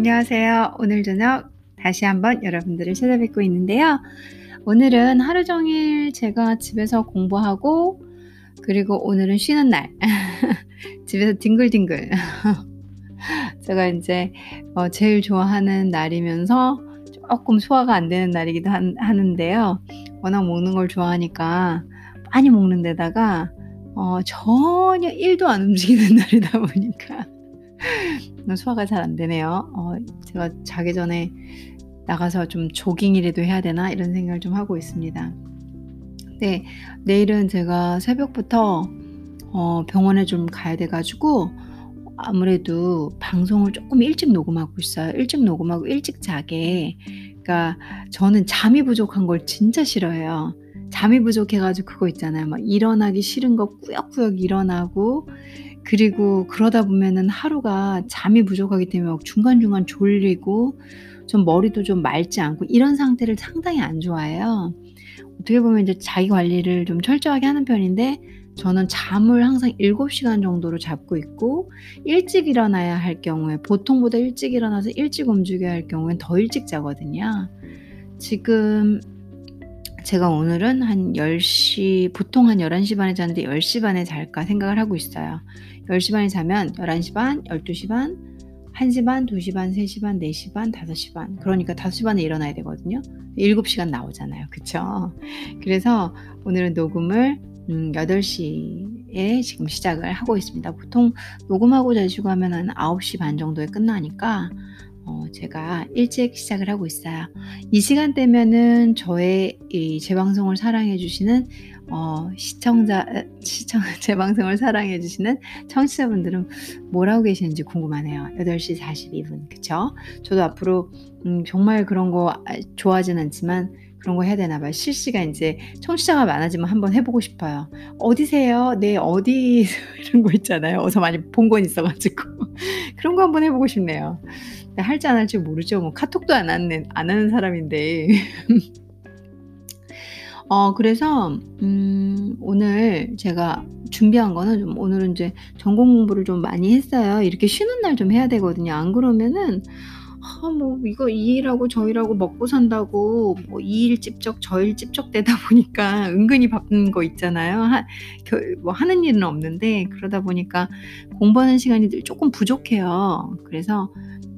안녕하세요. 오늘 저녁 다시 한번 여러분들을 찾아뵙고 있는데요. 오늘은 하루 종일 제가 집에서 공부하고 그리고 오늘은 쉬는 날 집에서 뒹굴뒹굴 제가 이제 어 제일 좋아하는 날이면서 조금 소화가 안 되는 날이기도 한, 하는데요. 워낙 먹는 걸 좋아하니까 많이 먹는 데다가 어 전혀 1도 안 움직이는 날이다 보니까 소화가 잘 안 되네요. 어 제가 자기 전에 나가서 좀 조깅이라도 해야 되나 이런 생각을 좀 하고 있습니다. 네. 내일은 제가 새벽부터 어 병원에 좀 가야 돼 가지고 아무래도 방송을 조금 일찍 녹음하고 있어요. 일찍 녹음하고 일찍 자게. 그러니까 저는 잠이 부족한 걸 진짜 싫어해요. 잠이 부족해 가지고 그거 있잖아요. 막 일어나기 싫은 거 꾸역꾸역 일어나고 그리고 그러다 보면은 하루가 잠이 부족하기 때문에 중간중간 졸리고 좀 머리도 좀 맑지 않고 이런 상태를 상당히 안 좋아해요. 어떻게 보면 이제 자기 관리를 좀 철저하게 하는 편인데 저는 잠을 항상 7시간 정도로 잡고 있고 일찍 일어나야 할 경우에 보통보다 일찍 일어나서 일찍 움직여야 할 경우엔 더 일찍 자거든요. 지금 제가 오늘은 한 10시 보통 한 11시 반에 자는데 10시 반에 잘까 생각을 하고 있어요. 10시 반에 자면 11시 반, 12시 반, 1시 반, 2시 반, 3시 반, 4시 반, 5시 반. 그러니까 5시 반에 일어나야 되거든요. 7시간 나오잖아요. 그쵸? 그래서 오늘은 녹음을 음, 8시에 지금 시작을 하고 있습니다. 보통 녹음하고 자시고 하면 한 9시 반 정도에 끝나니까 어, 제가 일찍 시작을 하고 있어요. 이 시간대면은 저의 이 재방송을 사랑해 주시는 어, 시청자, 시청, 제 방송을 사랑해 주시는 청취자분들은 뭘 하고 계시는지 궁금하네요. 8시 42분. 그쵸? 저도 앞으로, 음, 정말 그런 거 아, 좋아하진 않지만, 그런 거 해야 되나 봐요. 실시간 이제 청취자가 많아지면 한번 해보고 싶어요. 어디세요? 네, 어디, 이런 거 있잖아요. 어서 많이 본 건 있어가지고. 그런 거 한번 해보고 싶네요. 할지 안 할지 모르죠. 뭐 카톡도 안 하는, 안 하는 사람인데. 어 그래서 음 오늘 제가 준비한 거는 좀 오늘은 이제 전공 공부를 좀 많이 했어요. 이렇게 쉬는 날 좀 해야 되거든요. 안 그러면은 아 뭐 이거 이 일하고 저 일하고 먹고 산다고 뭐 이 일 찝쩍 저 일 찝쩍 되다 보니까 은근히 바쁜 거 있잖아요. 하, 뭐 하는 일은 없는데 그러다 보니까 공부하는 시간이 조금 부족해요. 그래서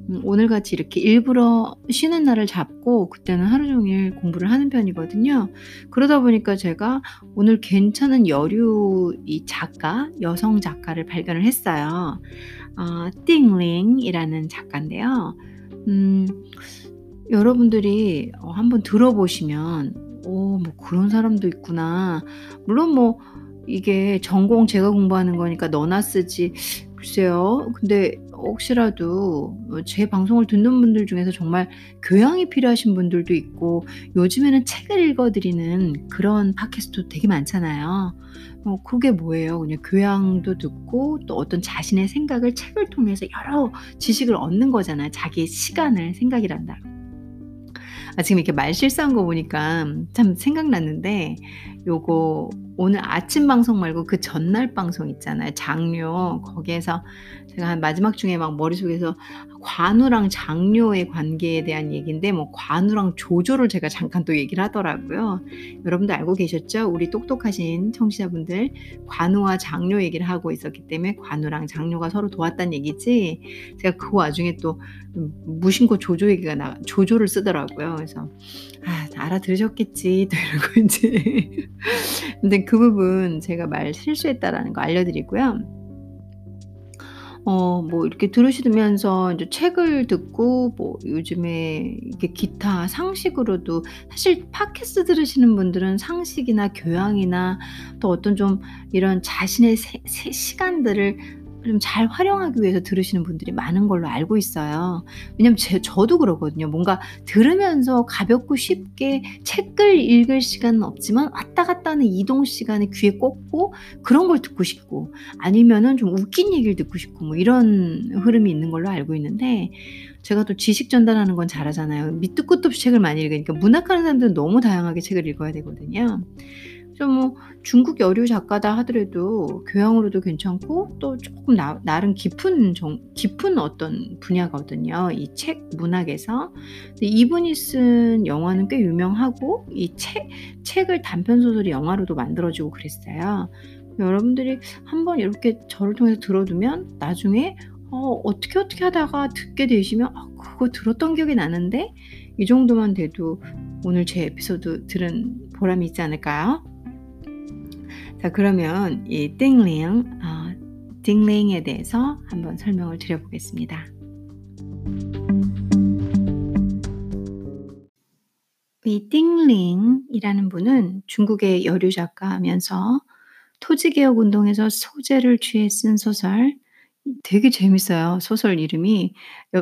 음, 오늘 같이 이렇게 일부러 쉬는 날을 잡고 그때는 하루 종일 공부를 하는 편이거든요. 그러다 보니까 제가 오늘 괜찮은 여류 이 작가, 여성 작가를 발견을 했어요. 어, 띵링이라는 작가인데요. 음, 여러분들이 어, 한번 들어보시면, 오, 뭐 그런 사람도 있구나. 물론 뭐 이게 전공 제가 공부하는 거니까 너나 쓰지. 글쎄요. 근데 혹시라도 제 방송을 듣는 분들 중에서 정말 교양이 필요하신 분들도 있고 요즘에는 책을 읽어드리는 그런 팟캐스트도 되게 많잖아요. 어, 그게 뭐예요? 그냥 교양도 듣고 또 어떤 자신의 생각을 책을 통해서 여러 지식을 얻는 거잖아요. 자기의 시간을 생각이란다. 아, 지금 이렇게 말 실수한 거 보니까 참 생각났는데 요거 오늘 아침 방송 말고 그 전날 방송 있잖아요. 장료. 거기에서 제가 한 마지막 중에 막 머릿속에서 관우랑 장료의 관계에 대한 얘기인데 뭐 관우랑 조조를 제가 잠깐 또 얘기를 하더라고요. 여러분도 알고 계셨죠? 우리 똑똑하신 청취자분들 관우와 장료 얘기를 하고 있었기 때문에 관우랑 장료가 서로 도왔다는 얘기지. 제가 그 와중에 또 무심코 조조 얘기가 나 조조를 쓰더라고요. 그래서 아, 알아들으셨겠지. 또 이러고 이제 근데 그 부분 제가 말 실수했다라는 거 알려드리고요. 어, 뭐, 이렇게 들으시면서 이제 책을 듣고, 뭐, 요즘에 이게 기타 상식으로도, 사실 팟캐스트 들으시는 분들은 상식이나 교양이나 또 어떤 좀 이런 자신의 세, 세 시간들을 좀 잘 활용하기 위해서 들으시는 분들이 많은 걸로 알고 있어요. 왜냐면 제, 저도 그러거든요. 뭔가 들으면서 가볍고 쉽게 책을 읽을 시간은 없지만 왔다 갔다 하는 이동 시간에 귀에 꽂고 그런 걸 듣고 싶고 아니면은 좀 웃긴 얘기를 듣고 싶고 뭐 이런 흐름이 있는 걸로 알고 있는데 제가 또 지식 전달하는 건 잘하잖아요. 밑도 끝도 없이 책을 많이 읽으니까 문학하는 사람들은 너무 다양하게 책을 읽어야 되거든요. 그래서 뭐 중국 여류 작가다 하더라도 교양으로도 괜찮고 또 조금 나, 나름 깊은 정, 깊은 어떤 분야거든요. 이 책 문학에서 이분이 쓴 영화는 꽤 유명하고 이 책 책을 단편 소설이 영화로도 만들어지고 그랬어요. 여러분들이 한번 이렇게 저를 통해서 들어두면 나중에 어, 어떻게 어떻게 하다가 듣게 되시면 아, 그거 들었던 기억이 나는데 이 정도만 돼도 오늘 제 에피소드 들은 보람이 있지 않을까요? 자 그러면 이 띵링, 어, 띵링에 대해서 한번 설명을 드려보겠습니다. 이 띵링이라는 분은 중국의 여류 작가면서 토지개혁 운동에서 소재를 취해 쓴 소설 되게 재밌어요. 소설 이름이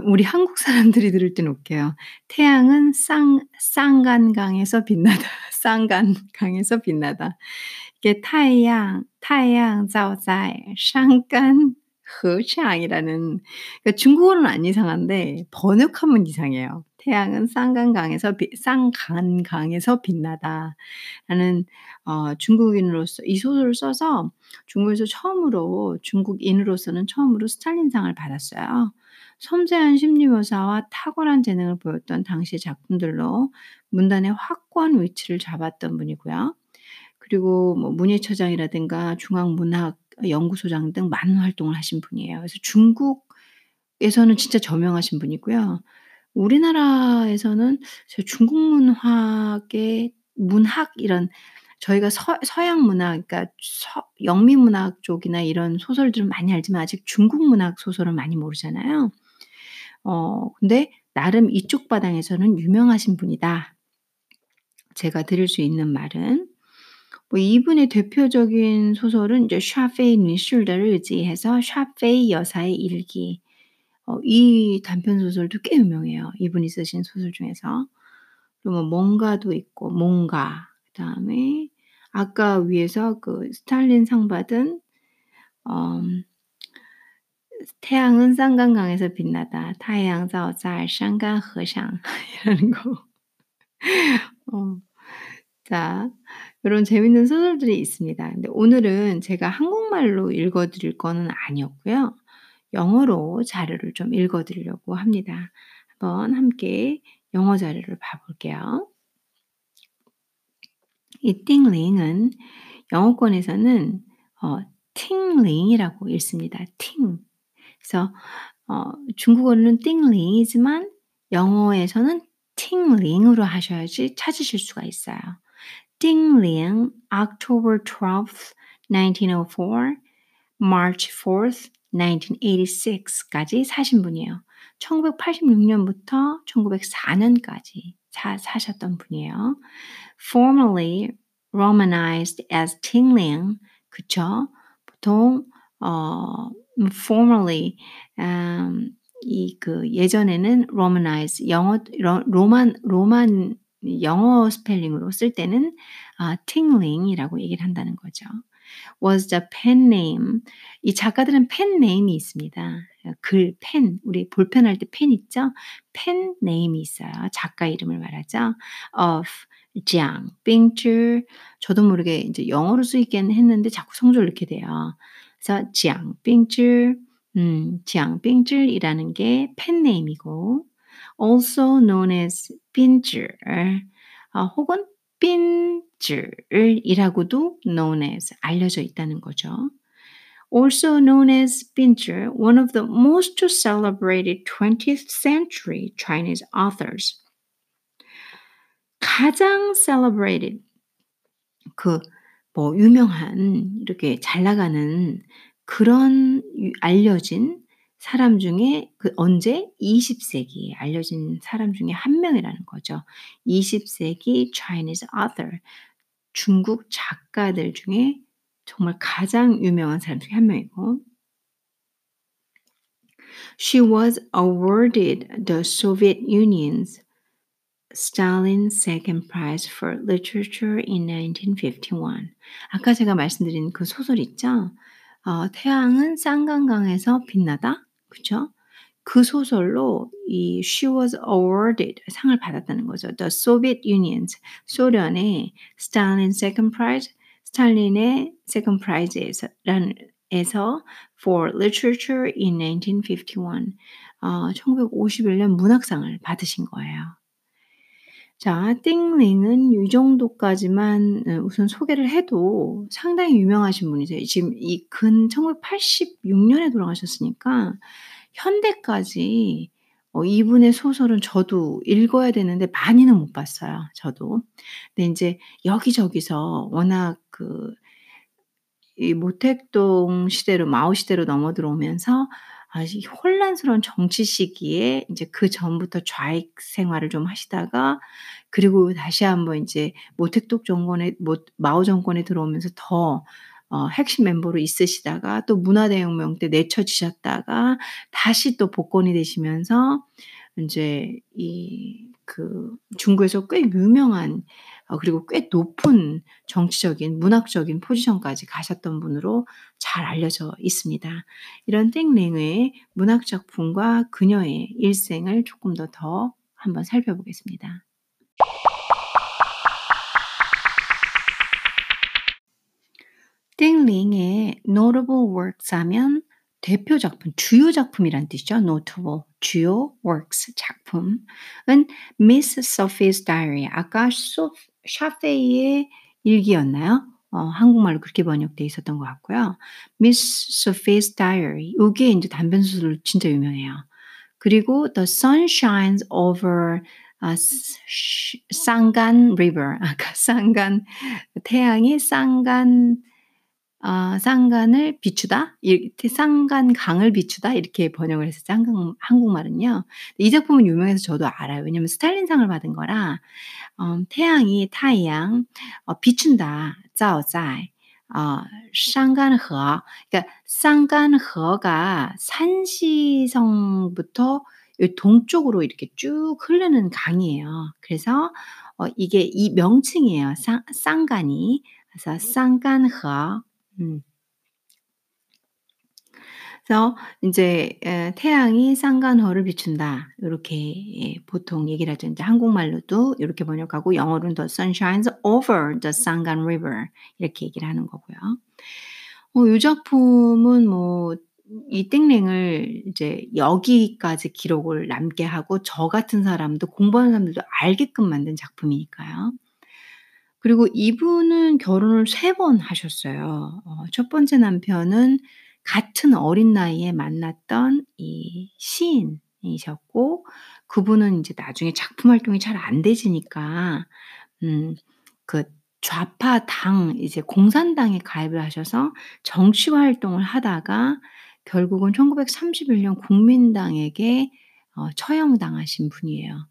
우리 한국 사람들이 들을 땐 웃겨요. 태양은 쌍 쌍간강에서 빛나다. 쌍간강에서 빛나다. 이게 타양 타양 照在山干 허샹이라는 그러니까 중국어는 안 이상한데 번역하면 이상해요. 태양은 쌍간강에서 비, 쌍간강에서 빛나다라는 어, 중국인으로서 이 소설을 써서 중국에서 처음으로 중국인으로서는 처음으로 스탈린상을 받았어요. 섬세한 심리 묘사와 탁월한 재능을 보였던 당시 작품들로 문단의 확고한 위치를 잡았던 분이고요. 그리고 뭐 문예처장이라든가 중앙문학 연구소장 등 많은 활동을 하신 분이에요. 그래서 중국에서는 진짜 저명하신 분이고요. 우리나라에서는 중국 문학의 문학 이런 저희가 서, 서양 문학, 그러니까 서, 영미 문학 쪽이나 이런 소설들은 많이 알지만 아직 중국 문학 소설은 많이 모르잖아요. 어, 근데 나름 이쪽 바닥에서는 유명하신 분이다. 제가 드릴 수 있는 말은 뭐 이분의 대표적인 소설은 이제 샤페이 니슐더를 의지해서 샤페이 여사의 일기. 어, 이 단편 소설도 꽤 유명해요. 이분이 쓰신 소설 중에서. 그리고 뭐 뭔가도 있고 뭔가. 그다음에 아까 위에서 그 스탈린 상 받은 어, 태양은 쌍강강에서 빛나다. 태양 자오자 쌍강 허상 이라는 거. 어. 자, 이런 재밌는 소설들이 있습니다. 근데 오늘은 제가 한국말로 읽어 드릴 거는 아니었고요. 영어로 자료를 좀 읽어 드리려고 합니다. 한번 함께 영어 자료를 봐 볼게요. 이 띵링은 영어권에서는 어, 팅링이라고 읽습니다. 팅. 그래서 어, 중국어는 띵링이지만 영어에서는 팅링으로 하셔야지 찾으실 수가 있어요. 띵링 October 12th, 1904, March 4th, 1986까지 사신 분이에요. 1986년부터 1904년까지 사, 사셨던 분이에요. Formerly romanized as Tingling, 그쵸? 보통 어, formerly um, 이그 예전에는 romanize 영어 로 만 로만 영어 스펠링으로 쓸 때는 아, Ding Ling이라고 얘기를 한다는 거죠. was the pen name. 이 작가들은 pen name이 있습니다. 글, 펜, 우리 볼펜 할 때 펜 있죠? pen name이 있어요. 작가 이름을 말하죠. of 장, 빙줄. 저도 모르게 이제 영어로 쓰이긴 했는데 자꾸 성조를 넣게 돼요. 그래서 장, 빙줄, 음, 장, 빙줄이라는 게 펜 네임이고 also known as 빈줄 어, 혹은 빈줄이라고도 known as 알려져 있다는 거죠. Also known as Pincher, one of the most celebrated 20th century Chinese authors. 가장 celebrated 그 뭐 유명한 이렇게 잘 나가는 그런 알려진 사람 중에 그 언제 20세기에 알려진 사람 중에 한 명이라는 거죠. 20세기 Chinese author 중국 작가들 중에 정말 가장 유명한 사람 중에 한 명이고 She was awarded the Soviet Union's Stalin Second Prize for Literature in 1951. 아까 제가 말씀드린 그 소설 있죠? 어, 태양은 쌍강강에서 빛나다. 그쵸? 그 소설로 이 She was awarded 상을 받았다는 거죠. The Soviet Union's 소련의 Stalin Second Prize 스탈린의 Second Prize에서 에서 for Literature in 1951 어, 1951년 문학상을 받으신 거예요. 자, 띵링은 이 정도까지만 어, 우선 소개를 해도 상당히 유명하신 분이세요. 지금 이 근 1986년에 돌아가셨으니까 현대까지 어, 이분의 소설은 저도 읽어야 되는데 많이는 못 봤어요. 저도. 근데 인제 여기저기서 워낙 그 이 모택동 시대로 마오 시대로 넘어 들어오면서 아주 혼란스러운 정치 시기에 인제 그 전부터 좌익 생활을 좀 하시다가 그리고 다시 한번 인제 모택동 정권에 모 마오 정권에 들어오면서 더 어 핵심 멤버로 있으시다가 또 문화대혁명 때 내쳐지셨다가 다시 또 복권이 되시면서 인제 이 그 중국에서 꽤 유명한 어 그리고 꽤 높은 정치적인 문학적인 포지션까지 가셨던 분으로 잘 알려져 있습니다. 이런 띵랭의 문학 작품과 그녀의 일생을 조금 더더 한번 살펴보겠습니다. 띵링의 notable works 하면 대표 작품, 주요 작품이란 뜻이죠. notable, 주요 works 작품은 Miss Sophie's Diary. 아까 소, 샤페이의 일기였나요? 어, 한국말로 그렇게 번역되어 있었던 것 같고요. Miss Sophie's Diary. 이게 이제 단편 소설로 진짜 유명해요. 그리고 The Sun Shines Over 아, 쌍간 River. 아까 쌍간 태양이 쌍간 아, 쌍간을 비추다, 쌍간 강을 비추다 이렇게 번역을 했어요. 쌍간 한국말은요. 이 작품은 유명해서 저도 알아요. 왜냐면 스탈린상을 받은 거라 어, 태양이 타양 어, 비춘다, 照在 어, 쌍간허 그러니까 쌍간허가 산시성부터 동쪽으로 이렇게 쭉 흐르는 강이에요. 그래서 어, 이게 이 명칭이에요. 쌍, 쌍간이 그래서 쌍간허 음. 그래서 에, 태양이 쌍간허를 비춘다. 요렇게 예, 보통 얘기를 하죠. 인제 한국말로도 요렇게 번역하고 영어로는 The sun shines over the Sanggan River 이렇게 얘기를 하는 거고요. 어, 요 작품은 뭐 이 땡랭을 이제 여기까지 기록을 남게 하고 저 같은 사람도 공부하는 사람들도 알게끔 만든 작품이니까요. 그리고 이분은 결혼을 3번 하셨어요. 어, 첫 번째 남편은 같은 어린 나이에 만났던 이 시인이셨고 그분은 이제 나중에 작품 활동이 잘 안 되시니까 음 그 좌파 당 이제 공산당에 가입을 하셔서 정치 활동을 하다가 결국은 1931년 국민당에게 어 처형당하신 분이에요.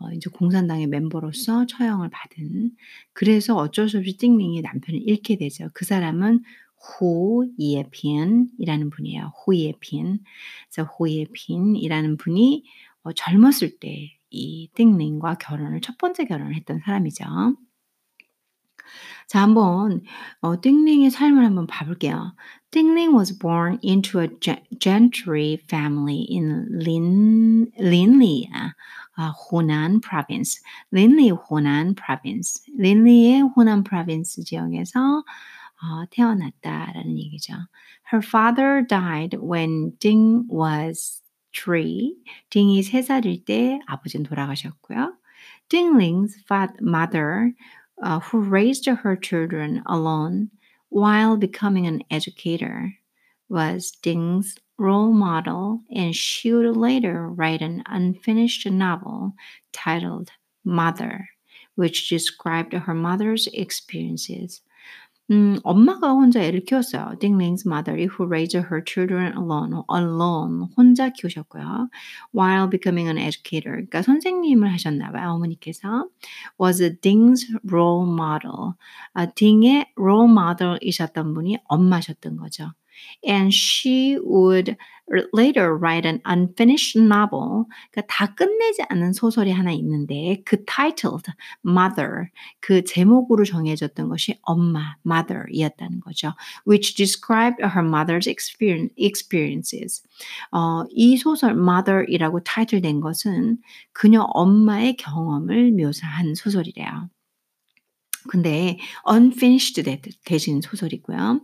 어 인제 공산당의 멤버로서 처형을 받은 그래서 어쩔 수 없이 띵링이 남편을 잃게 되죠. 그 사람은 후예핀이라는 분이에요. 후예핀. 그래서 후예핀이라는 분이 어 젊었을 때 이 띵링과 결혼을 첫 번째 결혼을 했던 사람이죠. 자 한번 어 띵링의 삶을 한번 봐 볼게요. 띵링 was born into a gentry family in Lin Linli 아, 호난 province. 린리 호난 province. 린리의 호난 province 지역에서 어, 태어났다라는 얘기죠. Her father died when Ding was three. 딩이 세 살일 때 아버지는 돌아가셨고요. Dingling's mother, uh, who raised her children alone while becoming an educator, was Ding's role model, and she would later write an unfinished novel titled Mother, which described her mother's experiences. 음, 엄마가 혼자 애를 키웠어요. Dingling's mother, who raised her children alone, alone, 혼자 키우셨고요. While becoming an educator, 그러니까 선생님을 하셨나 봐요, 어머니께서. Was Ding's role model. 아, 딩의 role model이셨던 분이 엄마셨던 거죠. And she would later write an unfinished novel. 그러니까 다 끝내지 않은 소설이 하나 있는데 그 titled Mother 그 제목으로 정해졌던 것이 엄마 Mother이었다는 거죠. Which described her mother's experience, experiences. 어, 이 소설 Mother이라고 타이틀된 것은 그녀 엄마의 경험을 묘사한 소설이래요. 근데 unfinished 대, 대신 소설이고요.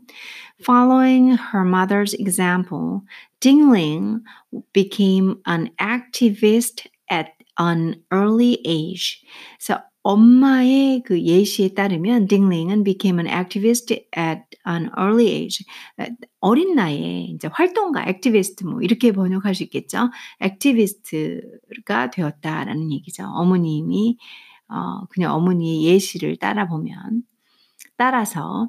Following her mother's example, Dingling became an activist at an early age. 그래서 엄마의 그 예시에 따르면 딩링은 became an activist at an early age. 어린 나이에 이제 활동가, activist 뭐 이렇게 번역할 수 있겠죠. activist가 되었다라는 얘기죠. 어머님이 어, 그냥 어머니의 예시를 따라 보면 따라서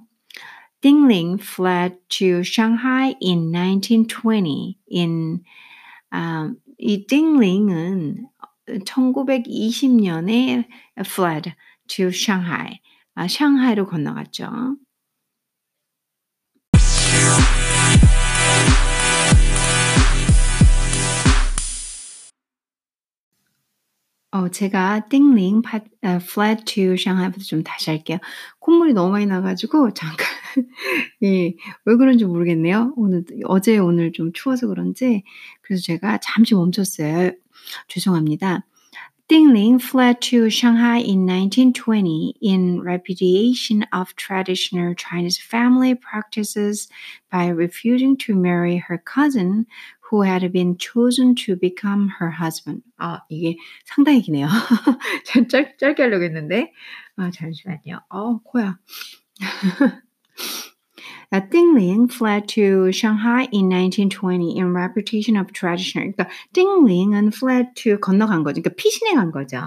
Dingling fled to Shanghai in 1920. In um, 이 딩링은 1920년에 fled to Shanghai. 아, 샹하이로 건너갔죠. 어, 제가 띵링 파, 아, fled to Shanghai부터 좀 다시 할게요. 콧물이 너무 많이 나가지고 잠깐 예, 왜 그런지 모르겠네요. 오늘 어제 오늘 좀 추워서 그런지 그래서 제가 잠시 멈췄어요. 죄송합니다. Dingling fled to Shanghai in 1920 in repudiation of traditional Chinese family practices by refusing to marry her cousin who had been chosen to become her husband. 아, 이게 상당히 기네요. 짧, 짧게 하려고 했는데. 아, 잠시만요. 어, 코야. Dingling fled to Shanghai in 1920 in reputation of traditional. 그러니까 띵링은 fled to 건너간 거죠. 그러니까 피신해 간 거죠.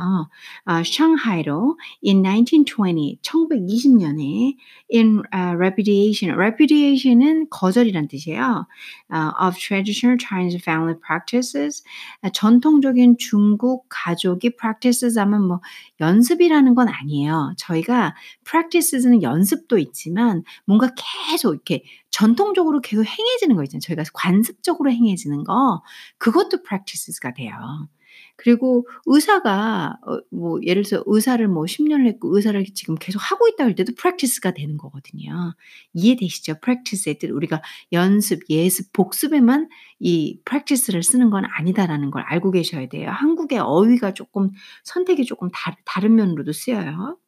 아, 샹하이로 in 1920 1920년에 in uh, repudiation. reputation은 거절이란 뜻이에요. Uh, of traditional Chinese family practices. 아, 전통적인 중국 가족이 practices 하면 뭐 연습이라는 건 아니에요. 저희가 practices는 연습도 있지만 뭔가 계속 이렇게 전통적으로 계속 행해지는 거 있잖아요. 저희가 관습적으로 행해지는 거 그것도 practices가 돼요. 그리고 의사가 어, 뭐 예를 들어서 의사를 뭐 10년을 했고 의사를 지금 계속 하고 있다 할 때도 practice가 되는 거거든요. 이해되시죠? practice의 뜻 우리가 연습, 예습, 복습에만 이 practice를 쓰는 건 아니다라는 걸 알고 계셔야 돼요. 한국의 어휘가 조금 선택이 조금 다, 다른 면으로도 쓰여요.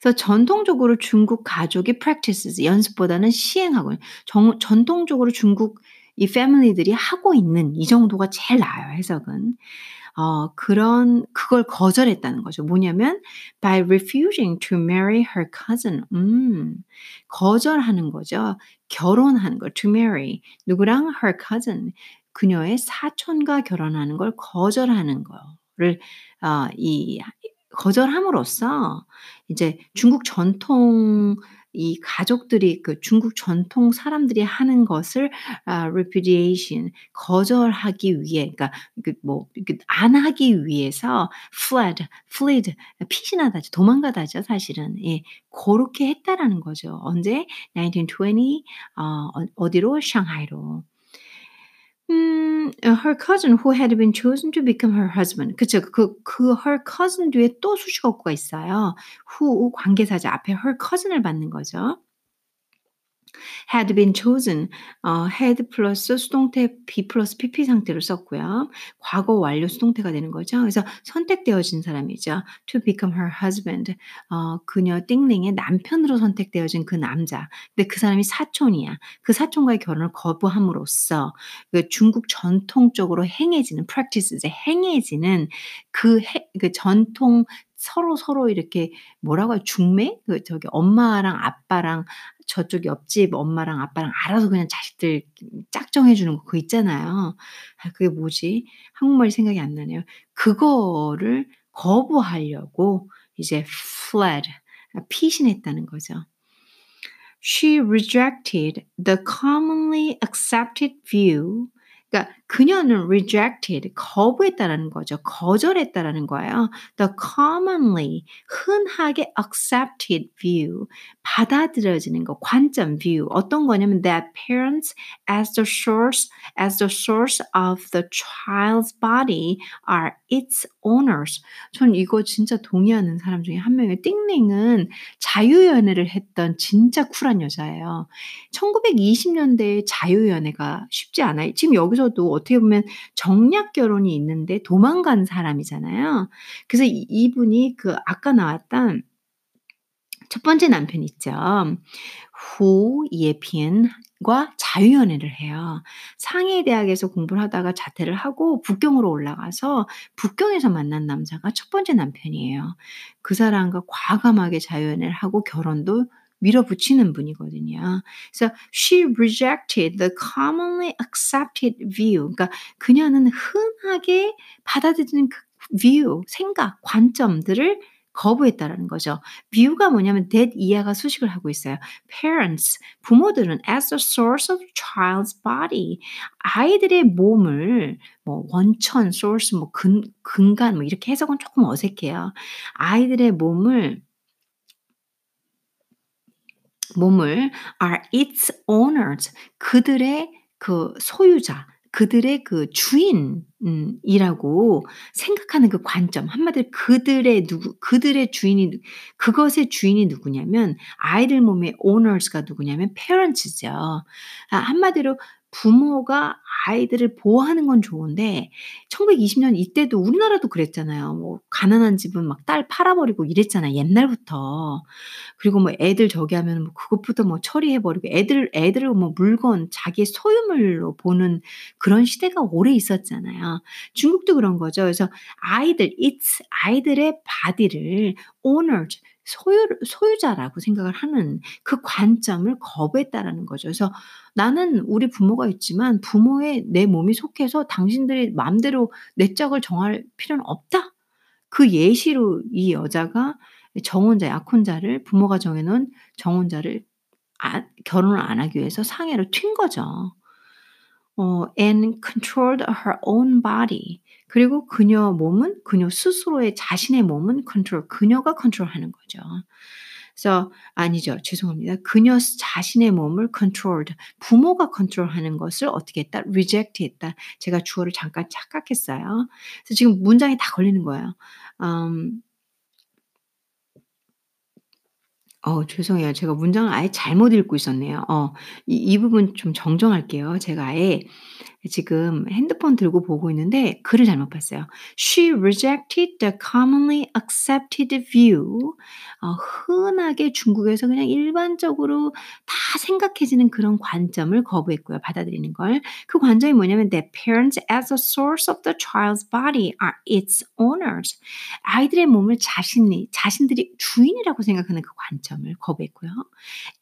그래서 전통적으로 중국 가족이 practices 연습보다는 시행하고 정, 전통적으로 중국 이 패밀리들이 하고 있는 이 정도가 제일 나아요 해석은. 어, 그런 그걸 거절했다는 거죠. 뭐냐면 by refusing to marry her cousin. 음, 거절하는 거죠. 결혼하는 거 to marry 누구랑 her cousin 그녀의 사촌과 결혼하는 걸 거절하는 거를 어, 이 거절함으로써 이제 중국 전통 이 가족들이 그 중국 전통 사람들이 하는 것을 아 repudiation 거절하기 위해 그러니까 그뭐안 하기 위해서 fled, fled 피신하다죠. 도망가다죠, 사실은. 예. 고렇게 했다라는 거죠. 언제? 1920 어 어디로? 샹하이로. 음, her cousin who had been chosen to become her husband. 그쵸. 그, 그 her cousin 뒤에 또 수식어구가 있어요. who 관계사자 앞에 her cousin을 받는 거죠. Had been chosen 어, had 플러스 수동태 be 플러스 pp 상태로 썼고요. 과거 완료 수동태가 되는 거죠. 그래서 선택되어진 사람이죠. to become her husband 어, 그녀 띵링의 남편으로 선택되어진 그 남자. 근데 그 사람이 사촌이야. 그 사촌과의 결혼을 거부함으로써 그 중국 전통적으로 행해지는 practices 행해지는 그, 해, 그 전통 서로 서로 이렇게 뭐라고 해요? 중매? 그 저기 엄마랑 아빠랑 저쪽 옆집 엄마랑 아빠랑 알아서 그냥 자식들 짝정해 주는 거 그거 있잖아요. 아 그게 뭐지? 한국말이 생각이 안 나네요. 그거를 거부하려고 이제 fled 피신했다는 거죠. She rejected the commonly accepted view 그러니까 그녀는 rejected, 거부했다라는 거죠. 거절했다라는 거예요. The commonly, 흔하게 accepted view, 받아들여지는 거, 관점 view. 어떤 거냐면 that parents as the source, as the source of the child's body are its owners. 전 이거 진짜 동의하는 사람 중에 한 명이에요. 띵링은 자유연애를 했던 진짜 쿨한 여자예요. 1920년대에 자유연애가 쉽지 않아요. 지금 여기서도 어떻게 보면 정략 결혼이 있는데 도망간 사람이잖아요. 그래서 이 분이 그 아까 나왔던 첫 번째 남편 있죠. 후 예피엔과 자유연애를 해요. 상해 대학에서 공부를 하다가 자퇴를 하고 북경으로 올라가서 북경에서 만난 남자가 첫 번째 남편이에요. 그 사람과 과감하게 자유연애를 하고 결혼도 밀어붙이는 분이거든요. 그래서 she rejected the commonly accepted view. 그러니까 그녀는 흔하게 받아들이는 그 view, 생각, 관점들을 거부했다라는 거죠. view가 뭐냐면 that 이하가 수식을 하고 있어요. parents, 부모들은 as the source of child's body, 아이들의 몸을 뭐 원천, source, 뭐 근, 근간 뭐 이렇게 해석은 조금 어색해요. 아이들의 몸을 몸을 are its owners 그들의 그 소유자 그들의 그 주인 음 이라고 생각하는 그 관점 한마디로 그들의 누구 그들의 주인이 그것의 주인이 누구냐면 아이들 몸의 owners가 누구냐면 parents죠. 아 한마디로 부모가 아이들을 보호하는 건 좋은데 1920년 이때도 우리나라도 그랬잖아요. 뭐 가난한 집은 막 딸 팔아 버리고 이랬잖아요, 옛날부터. 그리고 뭐 애들 저기 하면 뭐 그것부터 뭐 처리해 버리고 애들 애들을 뭐 물건 자기의 소유물로 보는 그런 시대가 오래 있었잖아요. 중국도 그런 거죠. 그래서 아이들 it's 아이들의 바디를 owners 소유 소유자라고 생각을 하는 그 관점을 거부했다라는 거죠. 그래서 나는 우리 부모가 있지만 부모의 내 몸이 속해서 당신들이 마음대로 내 짝을 정할 필요는 없다. 그 예시로 이 여자가 정혼자, 약혼자를 부모가 정해 놓은 정혼자를 아, 결혼을 안 하기 위해서 상해로 튄 거죠. 어, and controlled her own body. 그리고 그녀 몸은 그녀 스스로의 자신의 몸은 컨트롤 그녀가 컨트롤하는 거죠. 그래서 아니죠. 죄송합니다. 그녀 자신의 몸을 controlled 부모가 컨트롤하는 것을 어떻게 했다? reject 했다. 제가 주어를 잠깐 착각했어요. 그래서 지금 문장이 다 걸리는 거예요. 음, 어 죄송해요. 제가 문장을 아예 잘못 읽고 있었네요. 어 이 이 부분 좀 정정할게요. 제가 아예 지금 핸드폰 들고 보고 있는데 글을 잘못 봤어요. She rejected the commonly accepted view. 어, 흔하게 중국에서 그냥 일반적으로 다 생각해지는 그런 관점을 거부했고요. 받아들이는 걸. 그 관점이 뭐냐면 that parents as a source of the child's body are its owners. 아이들의 몸을 자신이 자신들이 주인이라고 생각하는 그 관점을 거부했고요.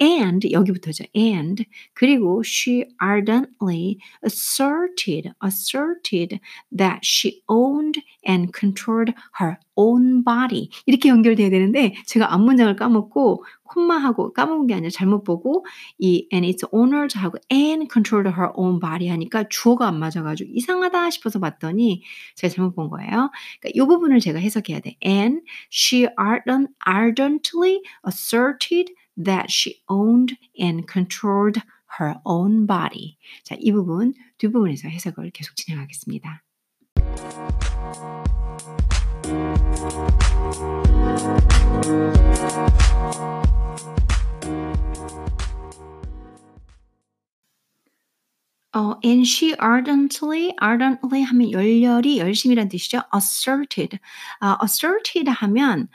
And 여기부터죠. And 그리고 she ardently asserted asserted, asserted that she owned and controlled her own body. 이렇게 연결돼야 되는데 제가 앞문장을 까먹고 콤마하고 까먹은 게 아니라 잘못 보고 이 and its owners 하고 and controlled her own body 하니까 주어가 안 맞아가지고 이상하다 싶어서 봤더니 제가 잘못 본 거예요. 그러니까 이 부분을 제가 해석해야 돼. And she ardent, ardently asserted that she owned and controlled her own body. 자, 이 부분 두 부분에서 해석을 계속 진행하겠습니다. 어, and she ardently, ardently 하면 열렬히, 열심이란 뜻이죠. asserted. 아, asserted 하면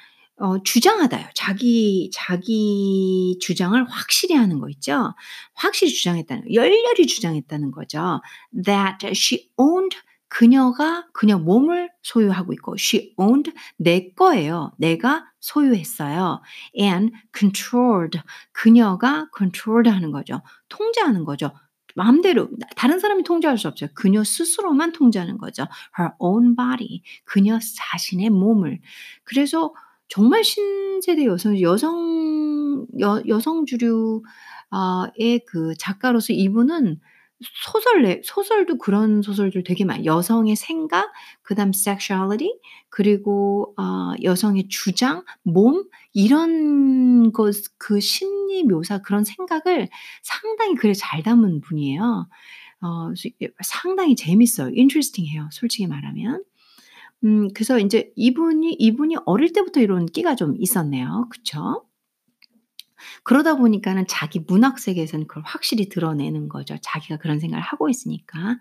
어 주장하다요. 자기 자기 주장을 확실히 하는 거 있죠. 확실히 주장했다는 열렬히 주장했다는 거죠. That she owned 그녀가 그녀 몸을 소유하고 있고 she owned 내 거예요. 내가 소유했어요. and controlled 그녀가 controlled 하는 거죠. 통제하는 거죠. 마음대로 다른 사람이 통제할 수 없어요. 그녀 스스로만 통제하는 거죠. her own body 그녀 자신의 몸을. 그래서 정말 신세대 여성 여성 여 여성 주류 아의그 작가로서 이분은 소설 내 소설도 그런 소설들 되게 많아요. 여성의 생각, 그다음 sexuality 그리고 아 여성의 주장, 몸 이런 것 그 심리 묘사 그런 생각을 상당히 글에 잘 담은 분이에요. 어 상당히 재밌어요. interesting해요, 솔직히 말하면. 음 그래서 인제 이분이 이분이 어릴 때부터 이런 끼가 좀 있었네요. 그쵸? 그러다 보니까는 자기 문학 세계에서는 그걸 확실히 드러내는 거죠. 자기가 그런 생각을 하고 있으니까.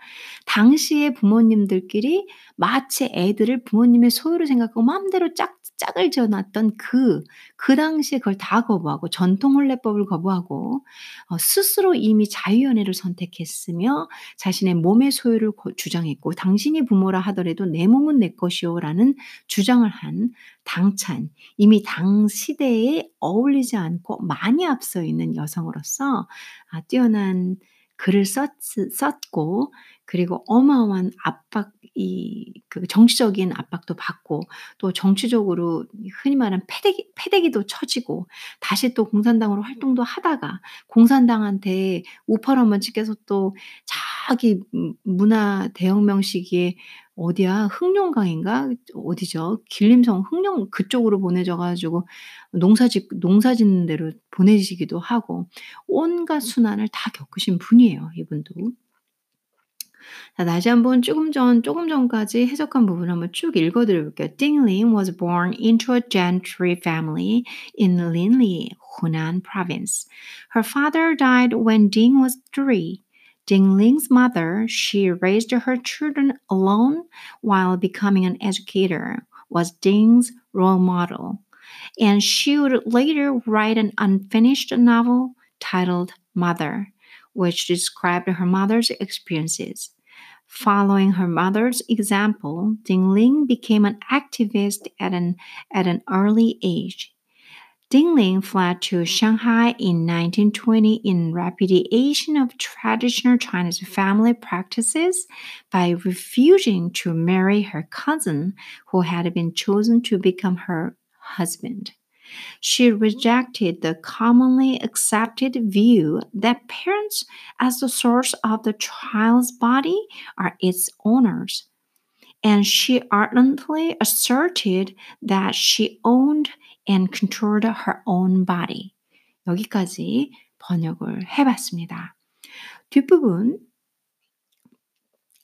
당시에 부모님들끼리 마치 애들을 부모님의 소유로 생각하고 마음대로 짝 짝을 지어 놨던 그, 그 당시에 그걸 다 거부하고 전통 혼례법을 거부하고 어 스스로 이미 자유연애를 선택했으며 자신의 몸의 소유를 고 주장했고 "당신이 부모라 하더라도 내 몸은 내 것이요."라는 주장을 한 당찬 이미 당 시대에 어울리지 않고 많이 앞서 있는 여성으로서 아 뛰어난 글을 썼 썼고 그리고 어마어마한 압박 이그 정치적인 압박도 받고 또 정치적으로 흔히 말하는 패대기 패대기도 쳐지고 다시 또 공산당으로 활동도 하다가 공산당한테 우펄 한번 찍혀서 또 자기 음 문화 대혁명 시기에 어디야 흑룡강인가 어디죠? 길림성 흑룡 그쪽으로 보내져 가지고 농사 짓 농사 짓는 데로 보내지기도 하고 온갖 순환을 다 겪으신 분이에요, 이분도. 자 다시 한번 조금 전 조금 전까지 해석한 부분 한번 쭉 읽어 드려 볼게요. Ding Ling was born into a gentry family in Linli, Hunan province. Her father died when Ding was three. Ding Ling's mother, she raised her children alone while becoming an educator, was Ding's role model. And she would later write an unfinished novel titled Mother, which described her mother's experiences. Following her mother's example, Ding Ling became an activist at an, at an early age. Dingling fled to Shanghai in 1920 in repudiation of traditional Chinese family practices by refusing to marry her cousin who had been chosen to become her husband. She rejected the commonly accepted view that parents, as the source of the child's body, are its owners And she ardently asserted that she owned and controlled her own body. 여기까지 번역을 해봤습니다. 뒷부분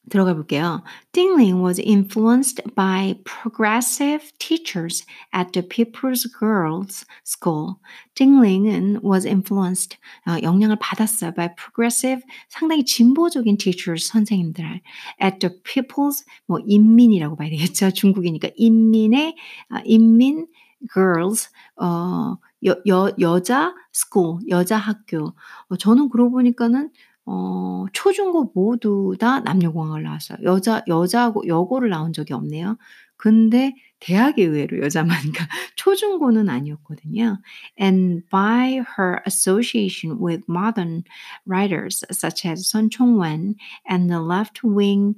들어가 볼게요. Dingling was influenced by progressive teachers at the People's Girls School. Dingling은 was influenced, 어, 영향을 받았어요. by progressive, 상당히 진보적인 teachers, 선생님들. at the People's, 뭐 인민이라고 봐야 되겠죠. 중국이니까 인민의, 아, 인민 girls, 어, 여, 여, 여자 school, 여자 학교. 어, 저는 그러고 보니까는 어 초중고 모두 다 남녀공학을 나왔어요. 여자 여자고 여고를 나온 적이 없네요. 근데 대학에 의외로 여자만 그러니까 초중고는 아니었거든요. And by her association with modern writers such as Sun Chong-wen and the left-wing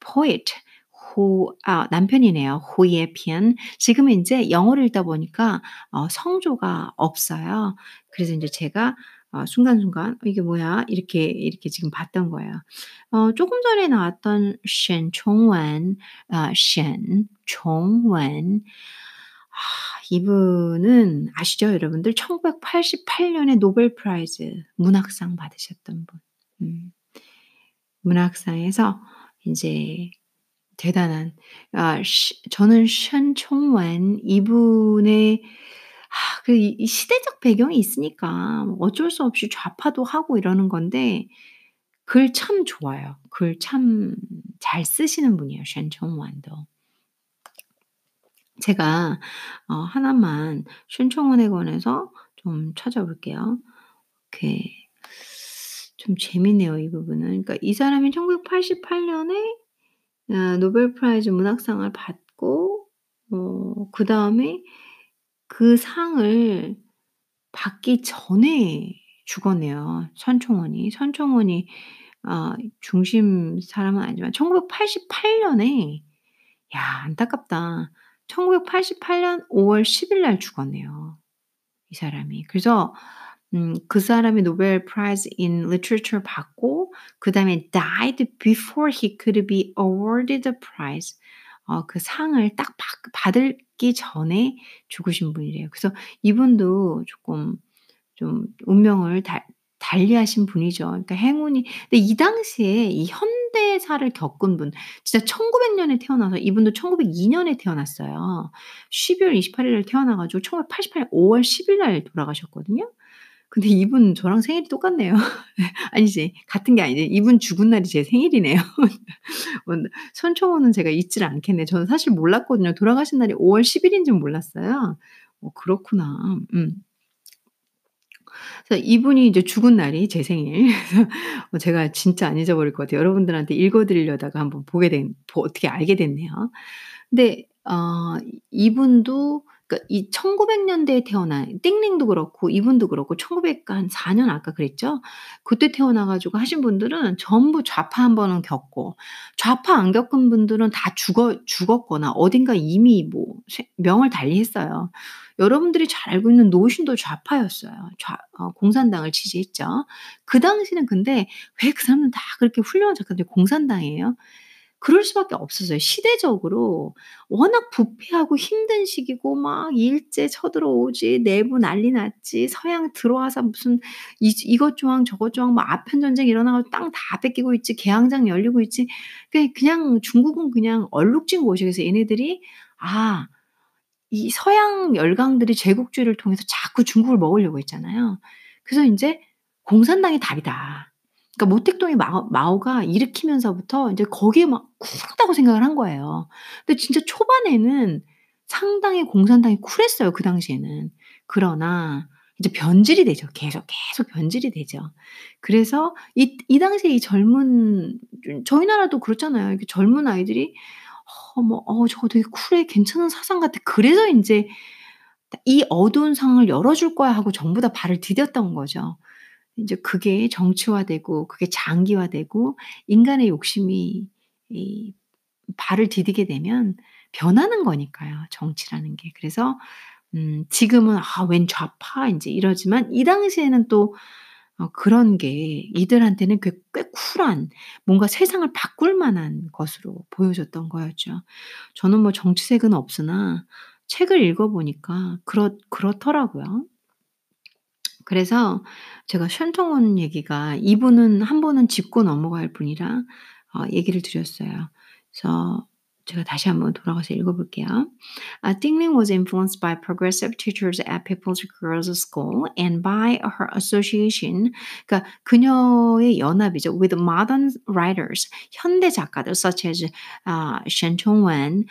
poet 호, 아, 남편이네요. 편. 지금은 이제 영어를 읽다 보니까 어, 성조가 없어요. 그래서 이제 제가 어, 순간순간 '어 이게 뭐야?' 이렇게 이렇게 지금 봤던 거예요. 어 조금 전에 나왔던 셴 총원 아 셴 총원 아 이분은 아시죠 여러분들? 1988 년에 Nobel Prize 문학상 받으셨던 분. 음. 문학상에서 인제 대단한 아 시 저는 셴 총원 이분의 아그 시대적 배경이 있으니까 어쩔 수 없이 좌파도 하고 이러는 건데 글 참 좋아요. 글 참 잘 쓰시는 분이에요 셴청원도. 제가 어 하나만 셴청원에 관해서 좀 찾아볼게요. 이렇게 좀 재미네요 이 부분은. 그러니까 이 사람이 1988 년에 아 Nobel Prize 문학상을 받고 어 그 다음에 그 상을 받기 전에 죽었네요. 선총원이. 선총원이 아 중심 사람은 아니지만 1988 년에 야 안타깝다. 1988년 5월 10일 날 죽었네요. 이 사람이. 그래서 음 그 사람이 Nobel Prize in literature 받고 그 다음에 died before he could be awarded the prize. 어 그 상을 딱받 받기 전에 죽으신 분이래요. 그래서 이분도 조금 좀 운명을 달 달리하신 분이죠. 그러니까 행운이 근데 이 당시에 이 현대사를 겪은 분 진짜 1900 년에 태어나서 이분도 1902 년에 태어났어요. 12월 28일 날 태어나 가지고 1988년 5월 10일 날 돌아가셨거든요. 근데 이분 저랑 생일이 똑같네요. 아니지. 같은 게 아니지. 이분 죽은 날이 제 생일이네요. 뭐 손총후는 제가 잊지를 않겠네. 저는 사실 몰랐거든요. 돌아가신 날이 5월 10 일인 줄 몰랐어요. 어 그렇구나. 음. 이분이 이제 죽은 날이 제 생일. 어 제가 진짜 안 잊어버릴 것 같아요. 여러분들한테 읽어 드리려다가 한번 보게 된보 어떻게 알게 됐네요. 근데 어 이분도 그러니까 이 1900 년대에 태어난 띵링도 그렇고 이분도 그렇고 1900한 4년 아까 그랬죠? 그때 태어나 가지고 하신 분들은 전부 좌파 한 번은 겪고 좌파 안 겪은 분들은 다 죽어 죽었거나 어딘가 이미 뭐세 명을 달리했어요. 여러분들이 잘 알고 있는 노신도 좌파였어요. 좌 어 공산당을 지지했죠. 그 당시는 근데 왜 그 사람들은 다 그렇게 훌륭한 작가들이 공산당이에요? 그럴 수밖에 없었어요. 시대적으로 워낙 부패하고 힘든 시기고 막 일제 쳐들어오지 내부 난리 났지 서양 들어와서 무슨 이 이것 조항 저것 조항 막 아편 전쟁 일어나 가지고 땅 다 뺏기고 있지 개항장 열리고 있지. 그 그냥 중국은 그냥 얼룩진. 그래서 얘네들이 '아 이 서양 열강들이 제국주의를 통해서 자꾸 중국을 먹으려고 했잖아요. 그래서 인제 '공산당이 답이다.' 그러니까 모택동의 마오 마오가 일으키면서부터 인제 거기에 막 쿨하다고 생각을 한 거예요. 근데 진짜 초반에는 상당히 공산당이 쿨했어요, 그 당시에는. 그러나 이제 변질이 되죠. 계속, 계속 변질이 되죠. 그래서 이 이 당시에 이 젊은 저희 나라도 그렇잖아요. 이렇게 젊은 아이들이 어 뭐 '어 저거 되게 쿨해. 괜찮은 사상 같아.' 그래서 인제 '이 어두운 상을 열어줄 거야.' 하고 전부 다 발을 디뎠던 거죠. 인제 그게 정치화되고 그게 장기화되고 인간의 욕심이 이 발을 디디게 되면 변하는 거니까요, 정치라는 게. 그래서 음 지금은 '아 웬 좌파.' 인제 이러지만 이 당시에는 또 어 그런 게 이들한테는 꽤 꽤 쿨한 뭔가 세상을 바꿀 만한 것으로 보여졌던 거였죠. 저는 뭐 정치색은 없으나 책을 읽어 보니까 그렇 그렇더라고요. 그래서 제가 션통운 얘기가 이분은 한 번은 짚고 넘어갈 분이라 어 얘기를 드렸어요. 그래서 제가 다시 한번 돌아가서 읽어 볼게요. Uh, Tingling was influenced by progressive teachers at People's Girls School and by her association, 그러니까 그녀의 연합이죠. With modern writers, 현대 작가들 such as uh, Shen Chongwen,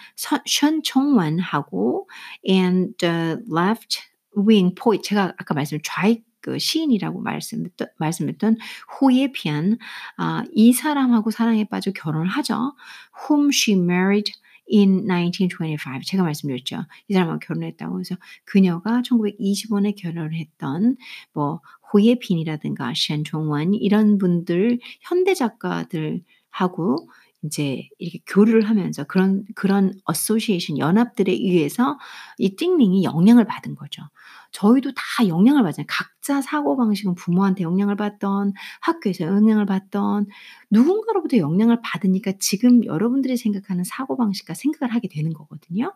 Shen Chongwen하고 and the left wing poet 제가 아까 말씀 좌익 그 시인이라고 말씀했던 말씀했던 후예핀 아 이 사람하고 사랑에 빠져 결혼을 하죠. Whom she married in 1925 제가 말씀드렸죠. 이 사람하고 결혼했다고 해서 그녀가 1925년에 결혼을 했던 뭐 후예빈이라든가 셴종원 이런 분들 현대 작가들하고 인제 이렇게 교류를 하면서 그런 그런 association 연합들에 의해서 이 띵링이 영향을 받은 거죠. 저희도 다 영향을 받잖아요. 각자 사고방식은 부모한테 영향을 받던 학교에서 영향을 받던 누군가로부터 영향을 받으니까 지금 여러분들이 생각하는 사고방식과 생각을 하게 되는 거거든요.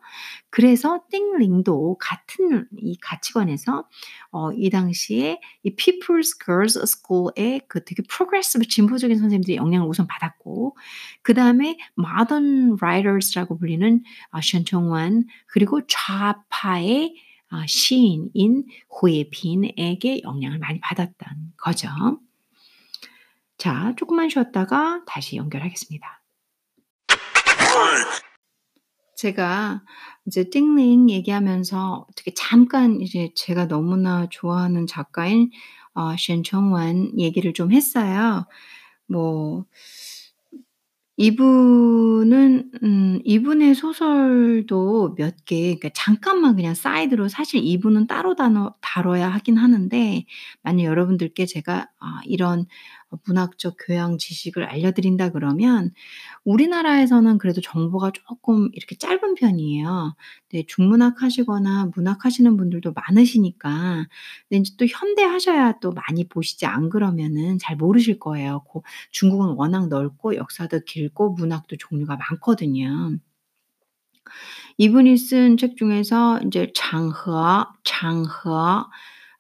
그래서 띵링도 같은 이 가치관에서 어 이 당시에 이 People's Girls School의 그 되게 프로그레시브 진보적인 선생님들이 영향을 우선 받았고 그 다음에 Modern Writers라고 불리는 아 션총원 그리고 좌파의 아 시인인 후예빈에게 영향을 많이 받았던 거죠. 자 조금만 쉬었다가 다시 연결하겠습니다. 제가 이제 띵링 얘기하면서 어떻게 잠깐 이제 제가 너무나 좋아하는 작가인 어 셴청원 얘기를 좀 했어요. 뭐 이분은 음 이분의 소설도 몇 개 그러니까 잠깐만 그냥 사이드로 사실 이분은 따로 다뤄 다뤄야 하긴 하는데 만약 여러분들께 제가 아 이런 어 문학적 교양 지식을 알려드린다 그러면 우리나라에서는 그래도 정보가 쪼끔 이렇게 짧은 편이에요. 네 중문학 하시거나 문학 하시는 분들도 많으시니까 근데 인제 또 현대 하셔야 또 많이 보시지 안 그러면은 잘 모르실 거예요. 고 중국은 워낙 넓고 역사도 길고 문학도 종류가 많거든요. 이분이 쓴 책 중에서 인제 장허, 장허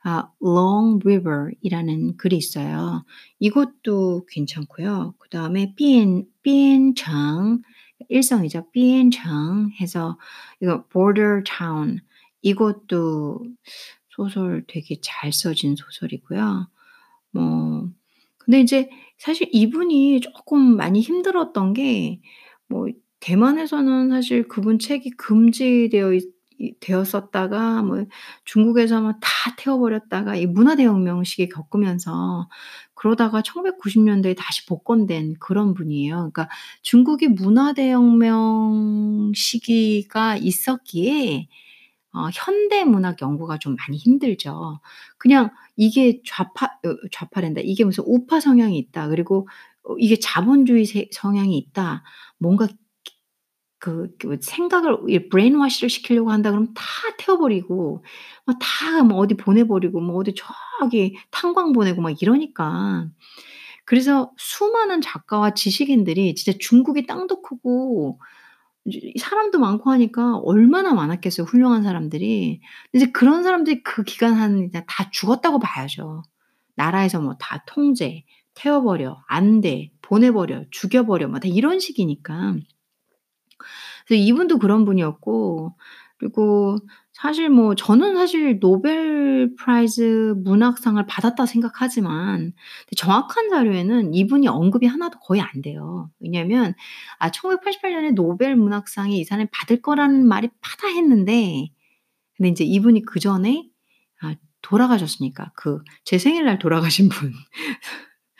아 Long River이라는 글이 있어요. 이것도 괜찮고요. 그 다음에 비엔 비엔청 일성이죠. 비엔청 해서 이거 Border Town 이것도 소설 되게 잘 써진 소설이고요. 뭐 근데 인제 사실 이분이 쪼끔 많이 힘들었던 게 뭐 대만에서는 사실 그분 책이 금지되어 있이 되었었다가 뭐 중국에서는 다 태워 버렸다가 이 문화대혁명 시기 겪으면서 그러다가 1990 년대에 다시 복권된 그런 분이에요. 그러니까 중국이 문화대혁명 시기가 있었기에 어 현대 문학 연구가 좀 많이 힘들죠. 그냥 이게 좌파 어 좌파란다. 이게 무슨 우파 성향이 있다. 그리고 어 이게 자본주의 세 성향이 있다. 뭔가 기 그그 생각을 이 brainwash를 시키려고 한다 그러면 다 태워 버리고 막다뭐 어디 보내 버리고 뭐 어디 저기 탄광 보내고 막 이러니까. 그래서 수많은 작가와 지식인들이 진짜 중국이 땅도 크고 사람도 많고 하니까 얼마나 많았겠어요, 훌륭한 사람들이. 이제 그런 사람들이 그 기간 한 이제 다 죽었다고 봐야죠. 나라에서 뭐 다 통제, 태워 버려, 안 돼, 보내 버려, 죽여 버려 뭐 다 이런 식이니까. 그래서 이분도 그런 분이었고 그리고 사실 뭐 저는 사실 Nobel Prize 문학상을 받았다 생각하지만 정확한 자료에는 이분이 언급이 하나도 거의 안 돼요. 왜냐하면 아 1988 년에 노벨 문학상이 이 사람이 받을 거라는 말이 파다했는데 근데 인제 이분이 그 전에 아 돌아가셨으니까 그 제 생일날 돌아가신 분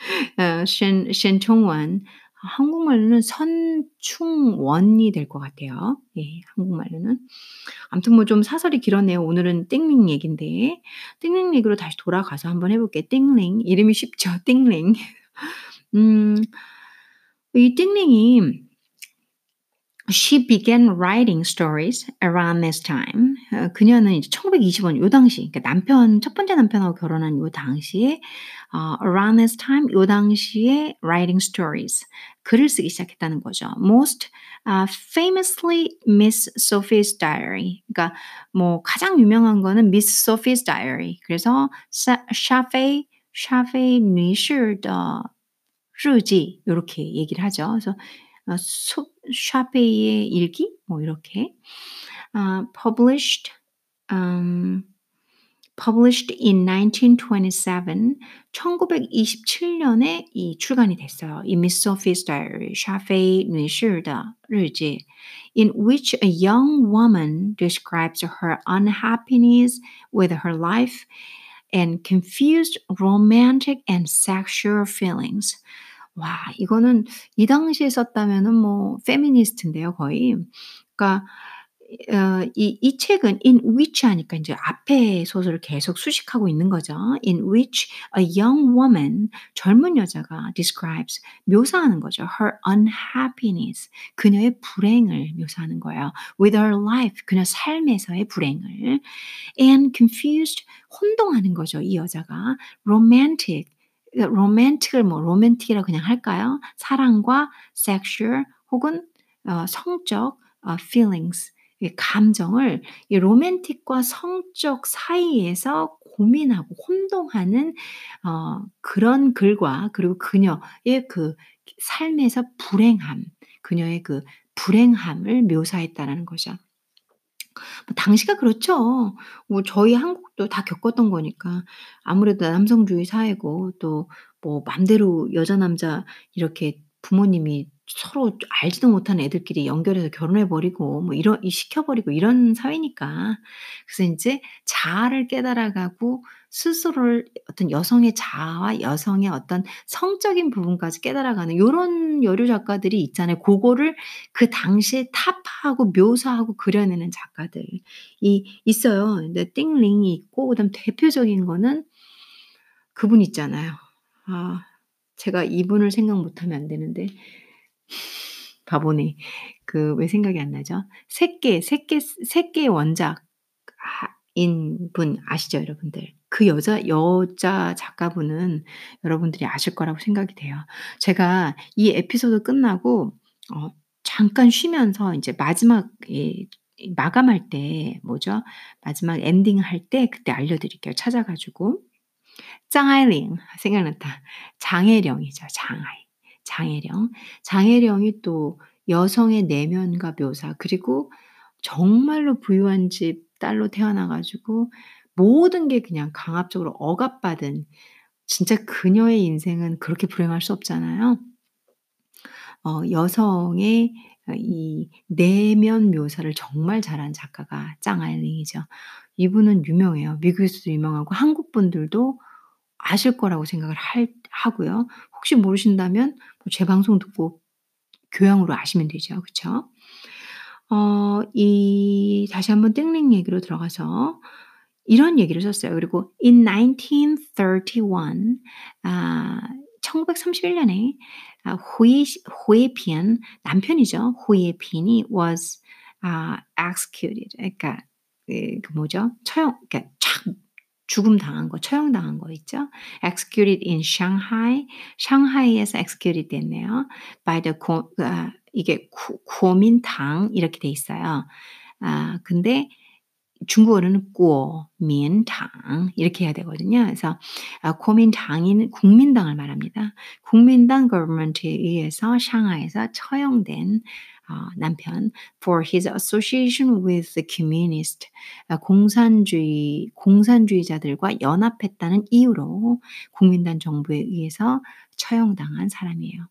어셴 셴총원 한국말로는 선충원이 될 것 같아요. 예 한국말로는. 아무튼 뭐 좀 사설이 길었네요. 오늘은 띵링 얘긴데 띵링 얘기로 다시 돌아가서 한번 해 볼게요. 띵링 이름이 쉽죠. 띵링. 음이 띵링이 She began writing stories around this time. 그녀는 이제 1920년 이 당시, 그러니까 남편 첫 번째 남편하고 결혼한 이 당시에 어, around this time 이 당시에 writing stories 글을 쓰기 시작했다는 거죠. Most uh, famously Miss Sophie's Diary. 그러니까 뭐 가장 유명한 거는 Miss Sophie's Diary. 그래서 샤페이 샤페이 니슈 더 루지 이렇게 얘기를 하죠. 그래서 소, 샤페이의 일기 뭐 이렇게 어 published um published in 1927 1927년에 이 출간이 됐어요. 이 Miss Sophie's Diary 沙菲女士的日记 in which a young woman describes her unhappiness with her life and confused romantic and sexual feelings. 와 이거는 이 당시에 썼다면은 뭐 페미니스트인데요 거의. 그러니까 어 이 이 책은 in which 하니까 인제 앞에 소설을 계속 수식하고 있는 거죠. in which a young woman 젊은 여자가 describes 묘사하는 거죠. her unhappiness 그녀의 불행을 묘사하는 거예요. with her life 그녀 삶에서의 불행을 and confused 혼동하는 거죠, 이 여자가. romantic 로맨틱을 뭐 로맨틱이라고 그냥 할까요? 사랑과 sexual 혹은 어 성적 어 feelings 이 감정을 이 로맨틱과 성적 사이에서 고민하고 혼동하는 어 그런 글과 그리고 그녀의 그 삶에서 불행함, 그녀의 그 불행함을 묘사했다라는 거죠. 뭐 당시가 그렇죠. 뭐 저희 한국 도다 겪었던 거니까. 아무래도 남성주의 사회고 또 뭐 맘대로 여자 남자 이렇게 부모님이 서로 알지도 못한 애들끼리 연결해서 결혼해 버리고 뭐 이런 이 시켜 버리고 이런 사회니까. 그래서 인제 자아를 깨달아 가고 스스로를 어떤 여성의 자아와 여성의 어떤 성적인 부분까지 깨달아가는 요런 여류 작가들이 있잖아요. 고거를 그 당시에 타파하고 묘사하고 그려내는 작가들이 있어요. 근데 띵링이 있고 그다음 대표적인 거는 그분 있잖아요. 아 제가 이분을 생각 못하면 안 되는데 바보네. 그 왜 생각이 안 나죠? 새끼, 새끼, 새끼의 원작 아 인분 아시죠 여러분들? 그 여자 여자 작가분은 여러분들이 아실 거라고 생각이 돼요. 제가 이 에피소드 끝나고 어 잠깐 쉬면서 인제 마지막에 이 마감할 때 뭐죠? 마지막 엔딩 할 때 그때 알려 드릴게요 찾아 가지고. 짱아이링 생각났다. 장애령이죠 장아이. 장애령. 장애령이 또 여성의 내면과 묘사 그리고 정말로 부유한 집 딸로 태어나 가지고 모든 게 그냥 강압적으로 억압받은 진짜 그녀의 인생은 그렇게 불행할 수 없잖아요. 어 여성의 어이 내면 묘사를 정말 잘한 작가가 장 아일링이죠. 이분은 유명해요. 미국에서도 유명하고 한국 분들도 아실 거라고 생각을 할 하고요. 혹시 모르신다면 뭐제 방송 듣고 교양으로 아시면 되죠. 그쵸? 어 이 다시 한번 띵링 얘기로 들어가서 이런 얘기를 썼어요. 그리고 in 1931 아 1931 년에 아 후이 후에피안 남편이죠. 후에핀이 was 아 executed 그러니까 그 그 뭐죠? 처형 그러니까 착 죽음 당한 거, 처형 당한 거 있죠. executed in Shanghai. 상하이에서 executed 됐네요. by the 고아 이게 구 고민당 이렇게 돼 있어요. 아 근데 중국어로는 구민당 이렇게 해야 되거든요. 그래서 아 고민당인 국민당을 말합니다. 국민당 government에 의해서 상하이에서 처형된 어 남편 for his association with the communist 아 공산주의 공산주의자들과 연합했다는 이유로 국민당 정부에 의해서 처형당한 사람이에요.